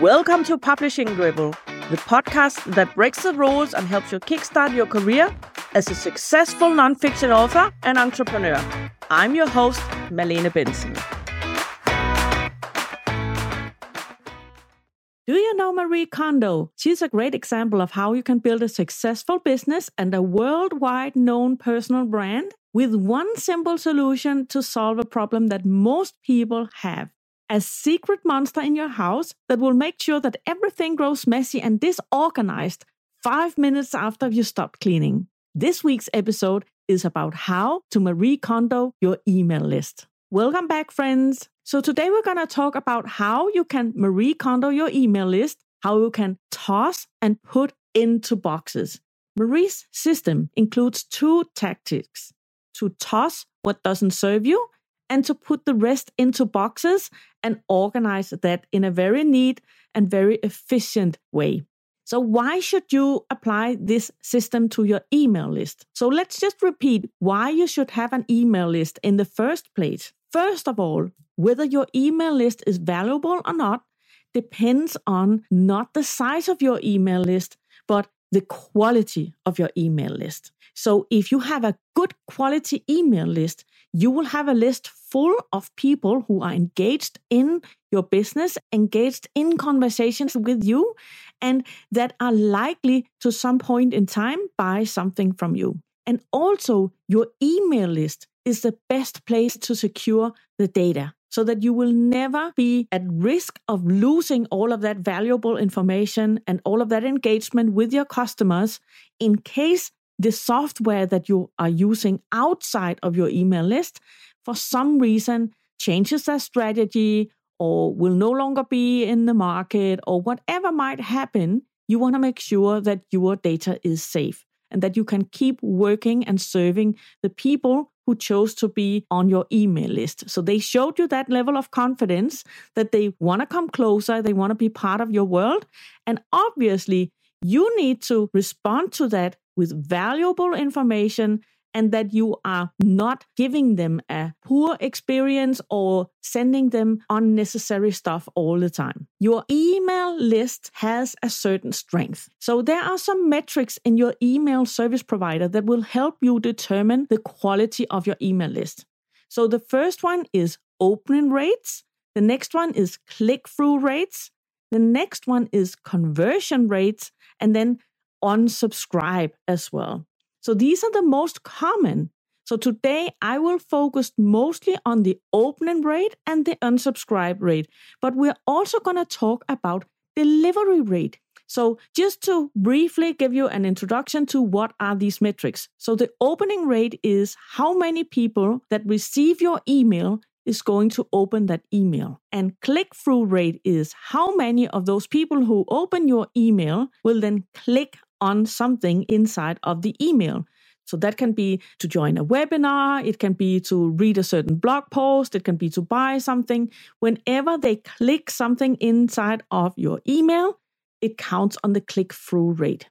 Welcome to Publishing Rebels, the podcast that breaks the rules and helps you kickstart your career as a successful nonfiction author and entrepreneur. I'm your host, Malene Bendtsen. Do you know Marie Kondo? She's a great example of how you can build a successful business and a worldwide known personal brand with one simple solution to solve a problem that most people have. A secret monster in your house that will make sure that everything grows messy and disorganized five minutes after you stop cleaning. This week's episode is about how to Marie Kondo your email list. Welcome back, friends. So, today we're going to talk about how you can Marie Kondo your email list, how you can toss and put into boxes. Marie's system includes two tactics to toss what doesn't serve you and to put the rest into boxes and organize that in a very neat and very efficient way. So, why should you apply this system to your email list? So, let's just repeat why you should have an email list in the first place. First of all, whether your email list is valuable or not depends on not the size of your email list, but the quality of your email list. So, if you have a good quality email list, you will have a list full of people who are engaged in your business, engaged in conversations with you, and that are likely to some point in time buy something from you. And also, your email list is the best place to secure the data so that you will never be at risk of losing all of that valuable information and all of that engagement with your customers in case the software that you are using outside of your email list for some reason changes their strategy or will no longer be in the market or whatever might happen, you want to make sure that your data is safe and that you can keep working and serving the people who chose to be on your email list. So they showed you that level of confidence that they want to come closer, they want to be part of your world. And obviously, you need to respond to that with valuable information and that you are not giving them a poor experience or sending them unnecessary stuff all the time. Your email list has a certain strength. So there are some metrics in your email service provider that will help you determine the quality of your email list. So the first one is opening rates. The next one is click through rates. The next one is conversion rates. And then unsubscribe as well. So these are the most common. So today I will focus mostly on the opening rate and the unsubscribe rate, but we're also going to talk about delivery rate. So just to briefly give you an introduction to what are these metrics. So the opening rate is how many people that receive your email is going to open that email. And click through rate is how many of those people who open your email will then click on something inside of the email. So that can be to join a webinar, it can be to read a certain blog post, it can be to buy something. Whenever they click something inside of your email, it counts on the click through rate.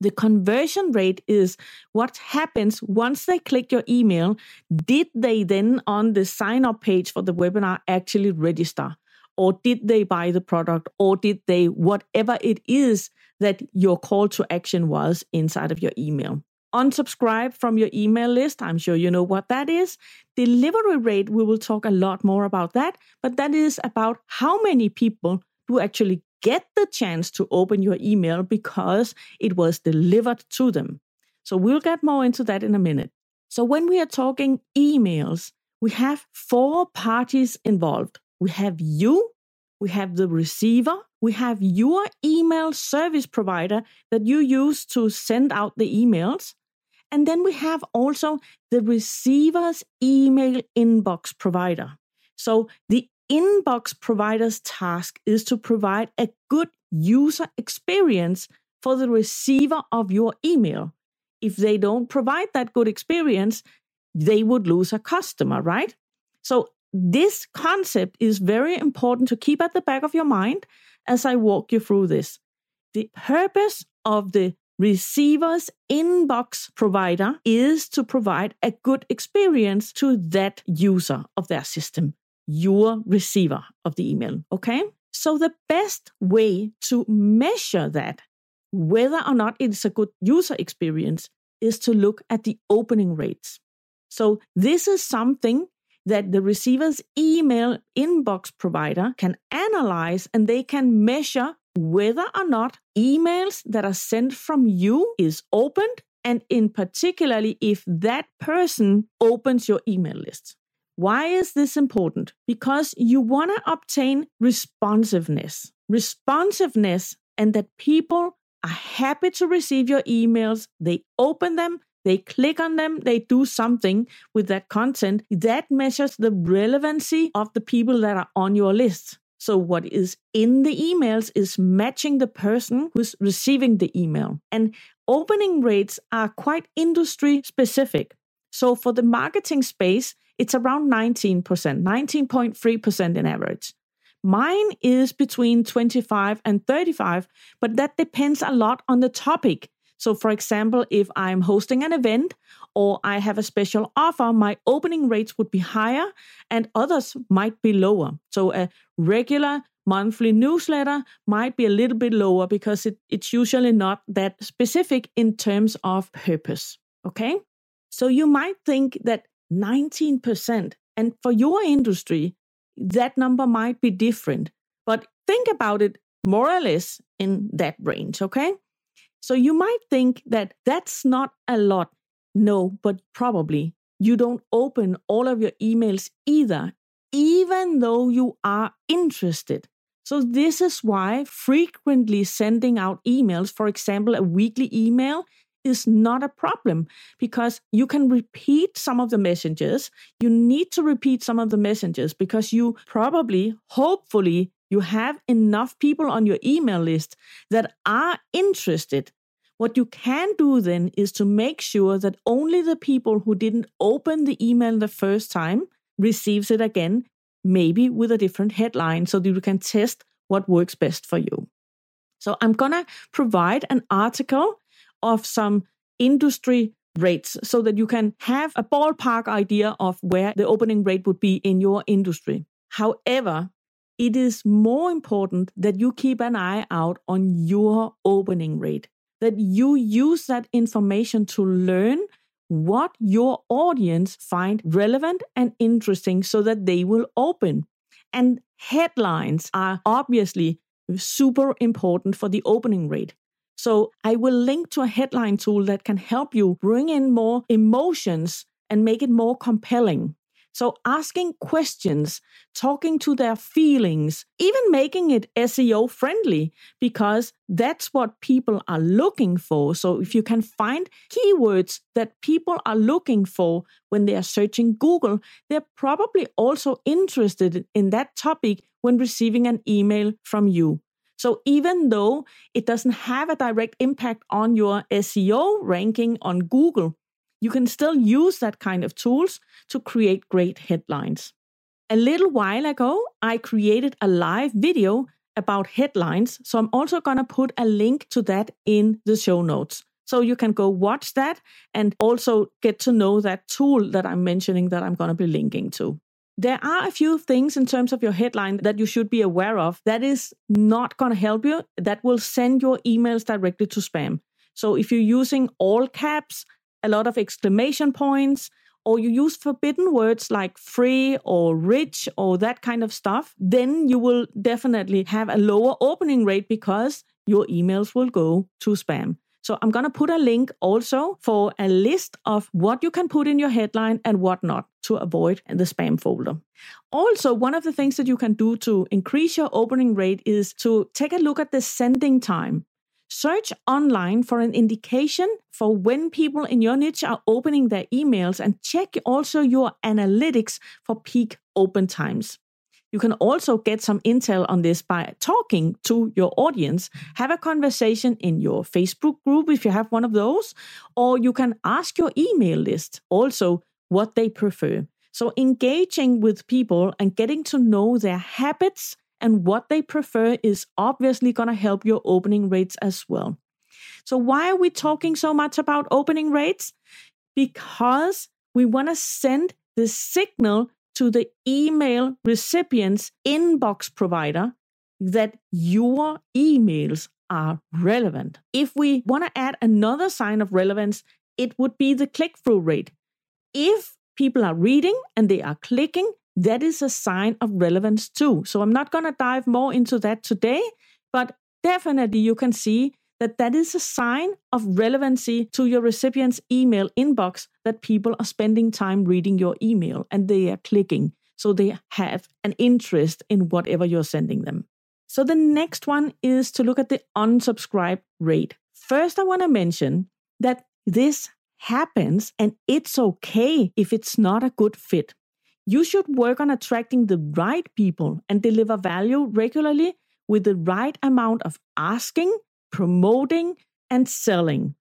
The conversion rate is what happens once they click your email. Did they then on the sign up page for the webinar actually register? Or did they buy the product? Or did they, whatever it is that your call to action was inside of your email. Unsubscribe from your email list. I'm sure you know what that is. Delivery rate, we will talk a lot more about that, but that is about how many people do actually get the chance to open your email because it was delivered to them. So we'll get more into that in a minute. So when we are talking emails, we have four parties involved. We have you, we have the receiver, we have your email service provider that you use to send out the emails. And then we have also the receiver's email inbox provider. So the inbox provider's task is to provide a good user experience for the receiver of your email. If they don't provide that good experience, they would lose a customer, right? So this concept is very important to keep at the back of your mind as I walk you through this. The purpose of the receiver's inbox provider is to provide a good experience to that user of their system, your receiver of the email. Okay? So, the best way to measure that, whether or not it's a good user experience, is to look at the opening rates. So, this is something that the receiver's email inbox provider can analyze and they can measure whether or not emails that are sent from you is opened and in particularly if that person opens your email list. Why is this important? Because you want to obtain responsiveness. Responsiveness and that people are happy to receive your emails, they open them, they click on them, they do something with that content. That measures the relevancy of the people that are on your list. So, what is in the emails is matching the person who's receiving the email. And opening rates are quite industry specific. So, for the marketing space, it's around 19%, 19.3% in average. Mine is between 25 and 35, but that depends a lot on the topic. So, for example, if I'm hosting an event or I have a special offer, my opening rates would be higher and others might be lower. So, a regular monthly newsletter might be a little bit lower because it, it's usually not that specific in terms of purpose. Okay. So, you might think that 19%, and for your industry, that number might be different, but think about it more or less in that range. Okay. So you might think that that's not a lot. No, but probably you don't open all of your emails either, even though you are interested. So, this is why frequently sending out emails, for example, a weekly email, is not a problem because you can repeat some of the messages. You need to repeat some of the messages because you probably, hopefully, you have enough people on your email list that are interested. What you can do then is to make sure that only the people who didn't open the email the first time receives it again, maybe with a different headline so that you can test what works best for you. So I'm going to provide an article of some industry rates so that you can have a ballpark idea of where the opening rate would be in your industry. However, it is more important that you keep an eye out on your opening rate, that you use that information to learn what your audience find relevant and interesting so that they will open. And headlines are obviously super important for the opening rate. So I will link to a headline tool that can help you bring in more emotions and make it more compelling. So, asking questions, talking to their feelings, even making it SEO friendly, because that's what people are looking for. So, if you can find keywords that people are looking for when they are searching Google, they're probably also interested in that topic when receiving an email from you. So even though it doesn't have a direct impact on your SEO ranking on Google, you can still use that kind of tools to create great headlines. A little while ago, I created a live video about headlines. So I'm also going to put a link to that in the show notes. So you can go watch that and also get to know that tool that I'm mentioning that I'm going to be linking to. There are a few things in terms of your headline that you should be aware of that is not going to help you, that will send your emails directly to spam. So if you're using all caps, a lot of exclamation points, or you use forbidden words like free or rich or that kind of stuff, then you will definitely have a lower opening rate because your emails will go to spam. So I'm going to put a link also for a list of what you can put in your headline and what not to avoid in the spam folder. Also, one of the things that you can do to increase your opening rate is to take a look at the sending time. Search online for an indication for when people in your niche are opening their emails and check also your analytics for peak open times. You can also get some intel on this by talking to your audience. Have a conversation in your Facebook group if you have one of those, or you can ask your email list also what they prefer. So, engaging with people and getting to know their habits and what they prefer is obviously going to help your opening rates as well. So, why are we talking so much about opening rates? Because we want to send the signal to the email recipient's inbox provider that your emails are relevant. If we want to add another sign of relevance, it would be the click through rate. If people are reading and they are clicking, that is a sign of relevance too. So I'm not going to dive more into that today, but definitely you can see that that is a sign of relevancy to your recipient's email inbox that people are spending time reading your email and they are clicking. So they have an interest in whatever you're sending them. So the next one is to look at the unsubscribe rate. First, I want to mention that this happens and it's okay if it's not a good fit. You should work on attracting the right people and deliver value regularly with the right amount of asking, promoting, and selling.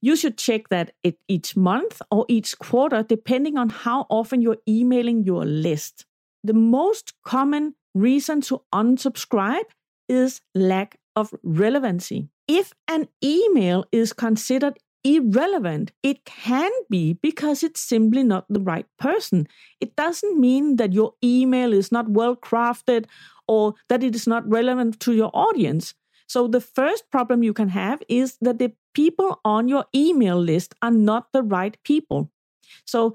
You should check that each month or each quarter, depending on how often you're emailing your list. The most common reason to unsubscribe is lack of relevancy. If an email is considered irrelevant, it can be because it's simply not the right person. It doesn't mean that your email is not well crafted or that it is not relevant to your audience. So, the first problem you can have is that the people on your email list are not the right people. So,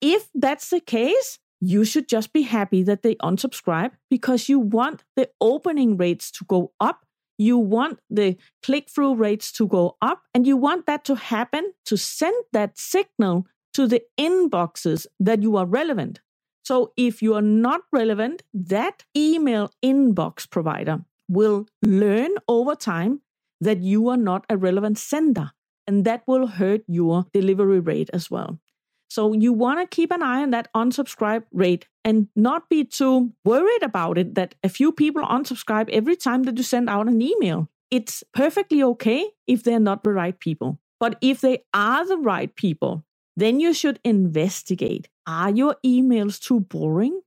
if that's the case, you should just be happy that they unsubscribe because you want the opening rates to go up. You want the click through rates to go up, and you want that to happen to send that signal to the inboxes that you are relevant. So, if you are not relevant, that email inbox provider will learn over time that you are not a relevant sender, and that will hurt your delivery rate as well. So you want to keep an eye on that unsubscribe rate and not be too worried about it that a few people unsubscribe every time that you send out an email. It's perfectly okay if they're not the right people. But if they are the right people, then you should investigate. Are your emails too boring?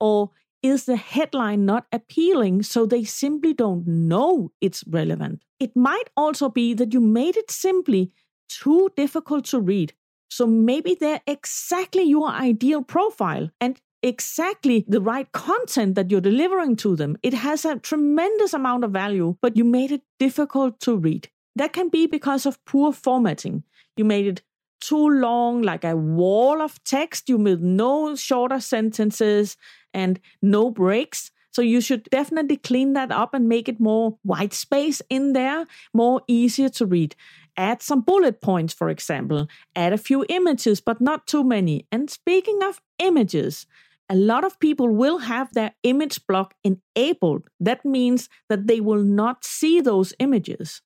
Or is the headline not appealing so they simply don't know it's relevant? It might also be that you made it simply too difficult to read so maybe they're exactly your ideal profile and exactly the right content that you're delivering to them. It has a tremendous amount of value, but you made it difficult to read. That can be because of poor formatting. You made it too long, like a wall of text. You made no shorter sentences and no breaks. So you should definitely clean that up and make it more white space in there, more easier to read add some bullet points, for example, add a few images, but not too many. And speaking of images, a lot of people will have their image block enabled. That means that they will not see those images.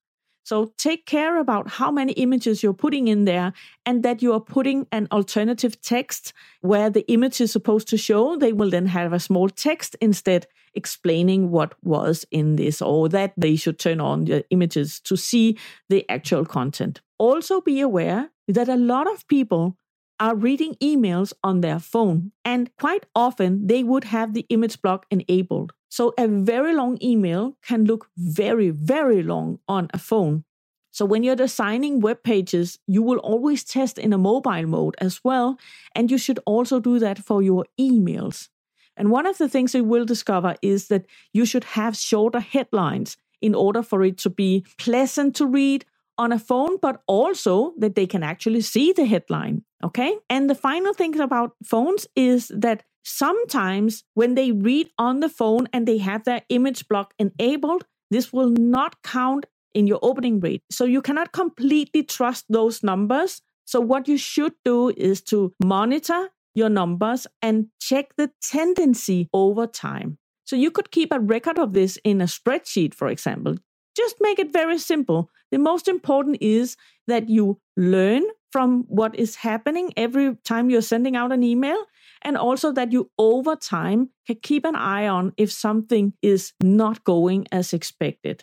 So take care about how many images you're putting in there and that you are putting an alternative text where the image is supposed to show. They will then have a small text instead explaining what was in this or that they should turn on the images to see the actual content. Also be aware that a lot of people are reading emails on their phone and quite often they would have the image block enabled. So a very long email can look very, very long on a phone. So when you're designing web pages, you will always test in a mobile mode as well. And you should also do that for your emails. And one of the things you will discover is that you should have shorter headlines in order for it to be pleasant to read on a phone, but also that they can actually see the headline. Okay. And the final thing about phones is that Sometimes, when they read on the phone and they have their image block enabled, this will not count in your opening rate. So you cannot completely trust those numbers. So, what you should do is to monitor your numbers and check the tendency over time. So, you could keep a record of this in a spreadsheet, for example. Just make it very simple. The most important is that you learn from what is happening every time you're sending out an email and also that you over time can keep an eye on if something is not going as expected.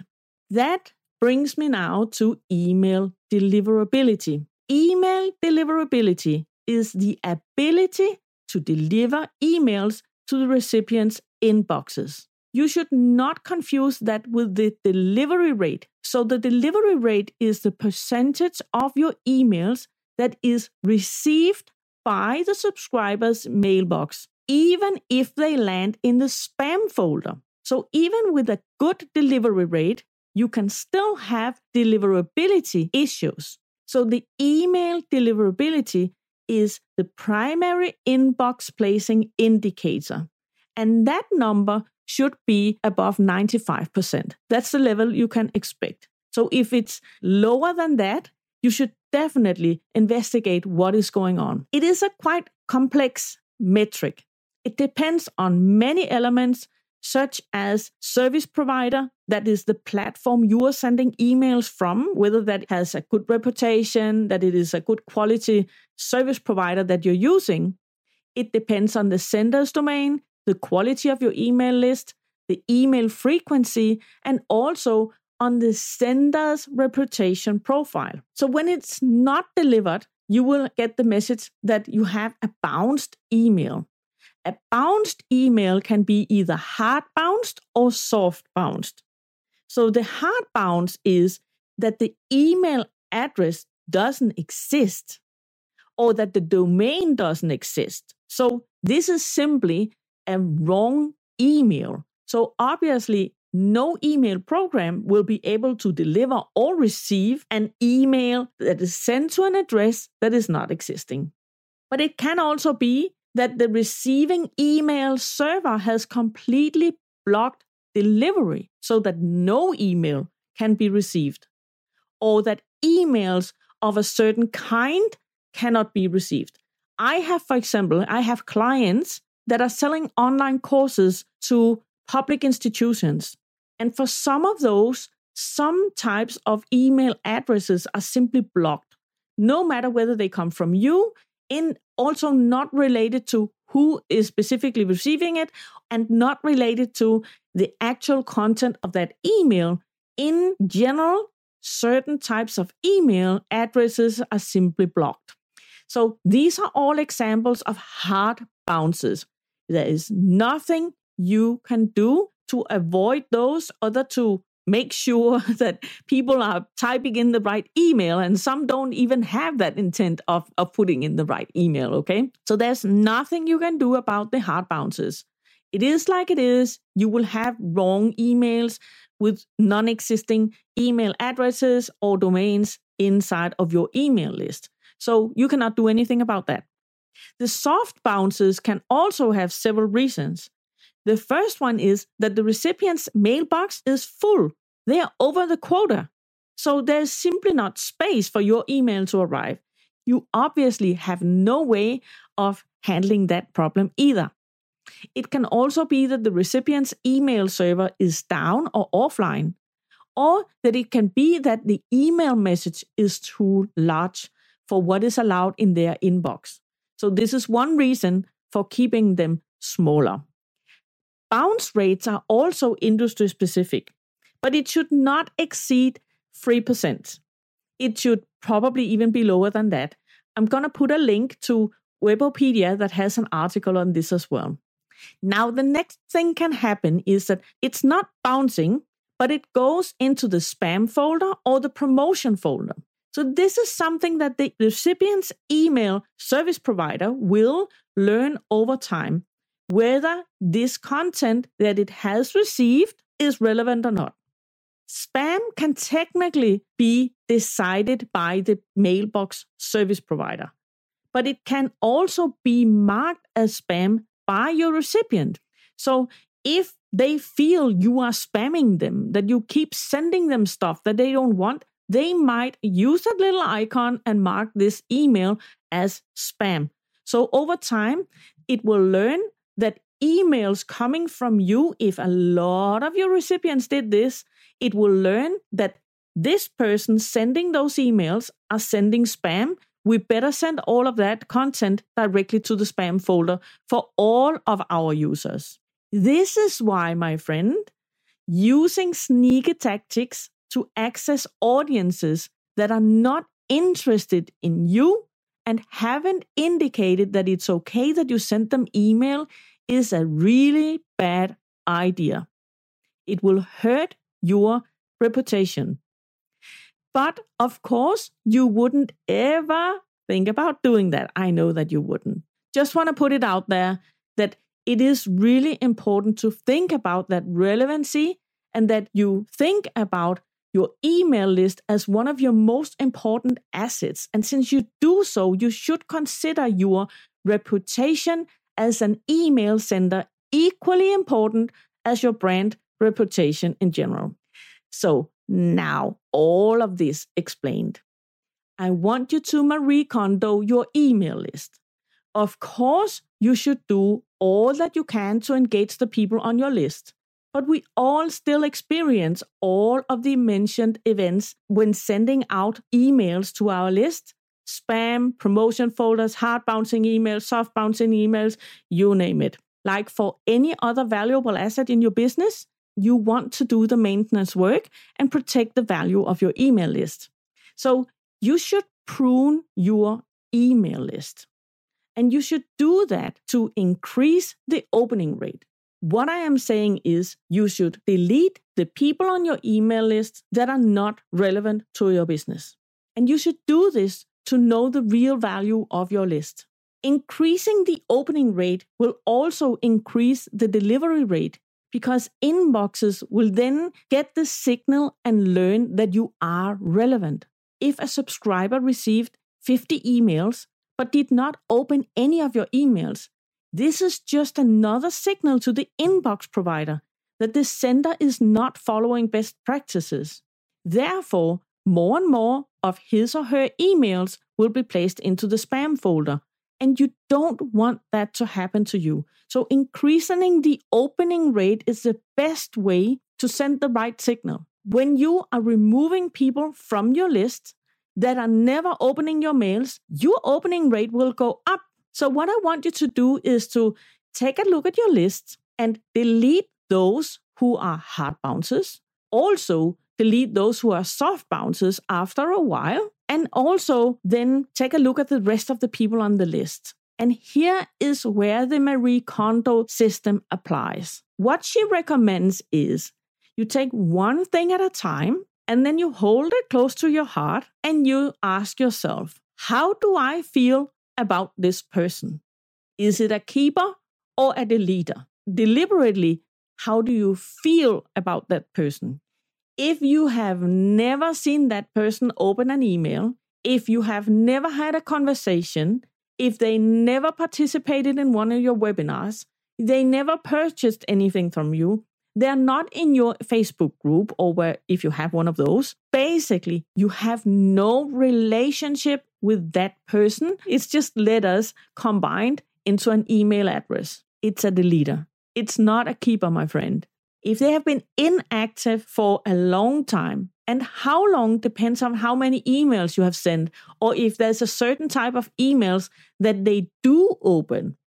That brings me now to email deliverability. Email deliverability is the ability to deliver emails to the recipient's inboxes. You should not confuse that with the delivery rate. So, the delivery rate is the percentage of your emails that is received by the subscriber's mailbox, even if they land in the spam folder. So even with a good delivery rate, you can still have deliverability issues. So the email deliverability is the primary inbox placing indicator. And that number should be above 95%. That's the level you can expect. So if it's lower than that, you should definitely investigate what is going on. It is a quite complex metric. It depends on many elements such as service provider, that is the platform you are sending emails from, whether that has a good reputation, that it is a good quality service provider that you're using. It depends on the sender's domain, the quality of your email list, the email frequency, and also on the sender's reputation profile. So when it's not delivered, you will get the message that you have a bounced email. A bounced email can be either hard bounced or soft bounced. So the hard bounce is that the email address doesn't exist or that the domain doesn't exist. So this is simply a wrong email. So obviously, no email program will be able to deliver or receive an email that is sent to an address that is not existing. But it can also be that the receiving email server has completely blocked delivery so that no email can be received, or that emails of a certain kind cannot be received. I have, for example, I have clients that are selling online courses to public institutions. And for some of those, some types of email addresses are simply blocked, no matter whether they come from you and also not related to who is specifically receiving it and not related to the actual content of that email. In general, certain types of email addresses are simply blocked. So these are all examples of hard bounces. There is nothing you can do to avoid those other to make sure that people are typing in the right email and some don't even have that intent of, of putting in the right email okay? So there's nothing you can do about the hard bounces. It is like it is. You will have wrong emails with non-existing email addresses or domains inside of your email list. So you cannot do anything about that. The soft bounces can also have several reasons the first one is that the recipient's mailbox is full. They are over the quota. So there's simply not space for your email to arrive. You obviously have no way of handling that problem either. It can also be that the recipient's email server is down or offline, or that it can be that the email message is too large for what is allowed in their inbox. So, this is one reason for keeping them smaller. Bounce rates are also industry specific, but it should not exceed 3%. It should probably even be lower than that. I'm going to put a link to Webopedia that has an article on this as well. Now, the next thing can happen is that it's not bouncing, but it goes into the spam folder or the promotion folder. So, this is something that the recipient's email service provider will learn over time whether this content that it has received is relevant or not. Spam can technically be decided by the mailbox service provider, but it can also be marked as spam by your recipient. So if they feel you are spamming them, that you keep sending them stuff that they don't want, they might use that little icon and mark this email as spam. So over time, it will learn that emails coming from you, if a lot of your recipients did this, it will learn that this person sending those emails are sending spam. We better send all of that content directly to the spam folder for all of our users. This is why, my friend, using sneaky tactics to access audiences that are not interested in you and haven't indicated that it's okay that you sent them email is a really bad idea. It will hurt your reputation. But of course, you wouldn't ever think about doing that. I know that you wouldn't. Just want to put it out there that it is really important to think about that relevancy and that you think about your email list as one of your most important assets. And since you do so, you should consider your reputation as an email sender equally important as your brand reputation in general. So now, all of this explained. I want you to Marie Kondo your email list. Of course, you should do all that you can to engage the people on your list. But we all still experience all of the mentioned events when sending out emails to our list spam, promotion folders, hard bouncing emails, soft bouncing emails, you name it. Like for any other valuable asset in your business, you want to do the maintenance work and protect the value of your email list. So you should prune your email list. And you should do that to increase the opening rate. What I am saying is you should delete the people on your email list that are not relevant to your business. And you should do this to know the real value of your list. Increasing the opening rate will also increase the delivery rate because inboxes will then get the signal and learn that you are relevant. If a subscriber received 50 emails but did not open any of your emails, this is just another signal to the inbox provider that the sender is not following best practices. Therefore, more and more of his or her emails will be placed into the spam folder, and you don't want that to happen to you. So, increasing the opening rate is the best way to send the right signal. When you are removing people from your list that are never opening your mails, your opening rate will go up so, what I want you to do is to take a look at your list and delete those who are hard bounces. Also, delete those who are soft bounces after a while. And also, then take a look at the rest of the people on the list. And here is where the Marie Kondo system applies. What she recommends is you take one thing at a time and then you hold it close to your heart and you ask yourself, how do I feel about this person? Is it a keeper or a deleter? Deliberately, how do you feel about that person? If you have never seen that person open an email, if you have never had a conversation, if they never participated in one of your webinars, they never purchased anything from you, they're not in your Facebook group or where if you have one of those, basically you have no relationship with that person. It's just letters combined into an email address. It's a deleter. It's not a keeper, my friend. If they have been inactive for a long time, and how long depends on how many emails you have sent, or if there's a certain type of emails that they do open.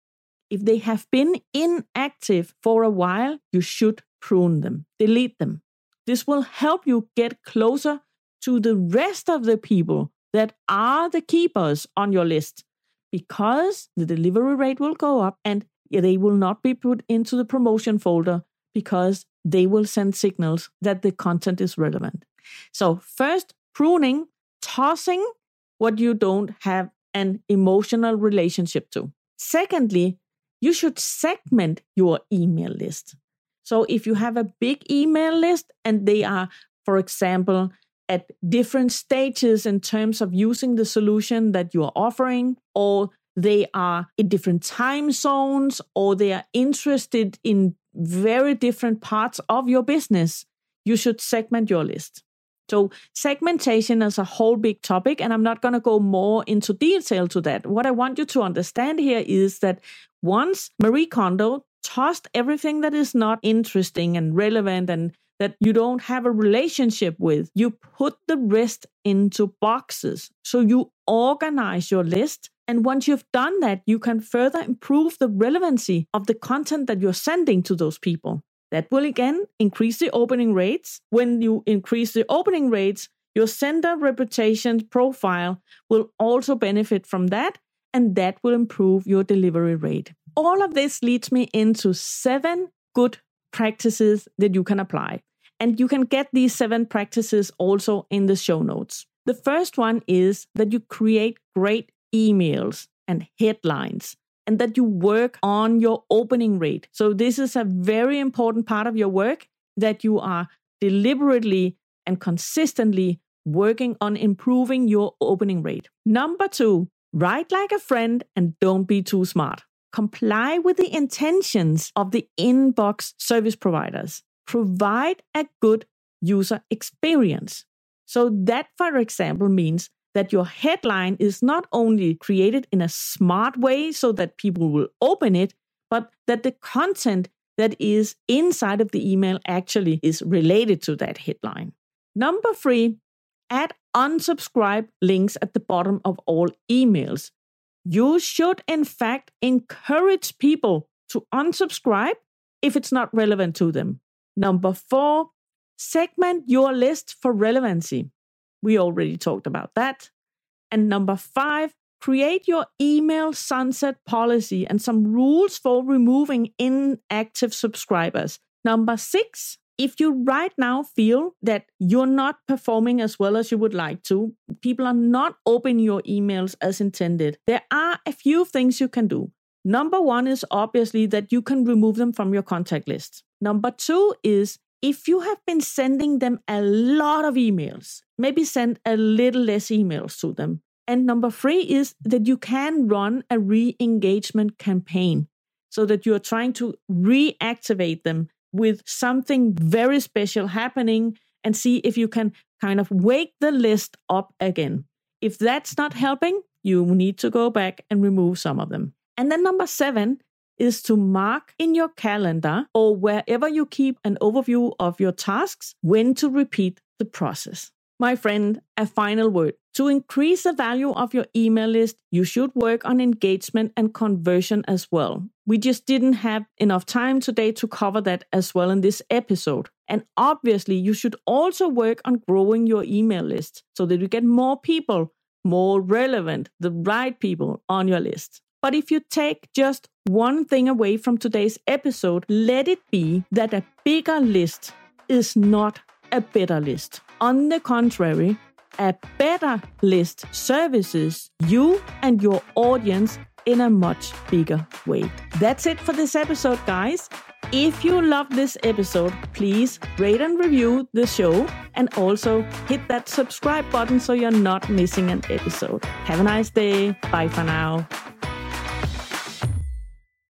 If they have been inactive for a while, you should prune them, delete them. This will help you get closer to the rest of the people that are the keepers on your list because the delivery rate will go up and they will not be put into the promotion folder because they will send signals that the content is relevant. So, first, pruning, tossing what you don't have an emotional relationship to. Secondly, you should segment your email list. So if you have a big email list and they are, for example, at different stages in terms of using the solution that you are offering, or they are in different time zones, or they are interested in very different parts of your business, you should segment your list. So, segmentation is a whole big topic, and I'm not going to go more into detail to that. What I want you to understand here is that once Marie Kondo tossed everything that is not interesting and relevant and that you don't have a relationship with. You put the rest into boxes. So you organize your list. And once you've done that, you can further improve the relevancy of the content that you're sending to those people. That will again increase the opening rates. When you increase the opening rates, your sender reputation profile will also benefit from that, and that will improve your delivery rate all of this leads me into seven good practices that you can apply. And you can get these seven practices also in the show notes. The first one is that you create great emails and headlines and that you work on your opening rate. So, this is a very important part of your work that you are deliberately and consistently working on improving your opening rate. Number two, write like a friend and don't be too smart. Comply with the intentions of the inbox service providers. Provide a good user experience. So, that, for example, means that your headline is not only created in a smart way so that people will open it, but that the content that is inside of the email actually is related to that headline. Number three, add unsubscribe links at the bottom of all emails. You should, in fact, encourage people to unsubscribe if it's not relevant to them. Number four, segment your list for relevancy. We already talked about that. And number five, create your email sunset policy and some rules for removing inactive subscribers. Number six, if you right now feel that you're not performing as well as you would like to, people are not opening your emails as intended, there are a few things you can do. Number one is obviously that you can remove them from your contact list. Number two is if you have been sending them a lot of emails, maybe send a little less emails to them. And number three is that you can run a re engagement campaign so that you are trying to reactivate them with something very special happening and see if you can kind of wake the list up again. If that's not helping, you need to go back and remove some of them. And then number seven is to mark in your calendar or wherever you keep an overview of your tasks when to repeat the process. My friend, a final word. To increase the value of your email list, you should work on engagement and conversion as well. We just didn't have enough time today to cover that as well in this episode. And obviously, you should also work on growing your email list so that you get more people, more relevant, the right people on your list. But if you take just one thing away from today's episode, let it be that a bigger list is not a better list. On the contrary, a better list services you and your audience in a much bigger way. That's it for this episode, guys. If you love this episode, please rate and review the show and also hit that subscribe button so you're not missing an episode. Have a nice day. Bye for now.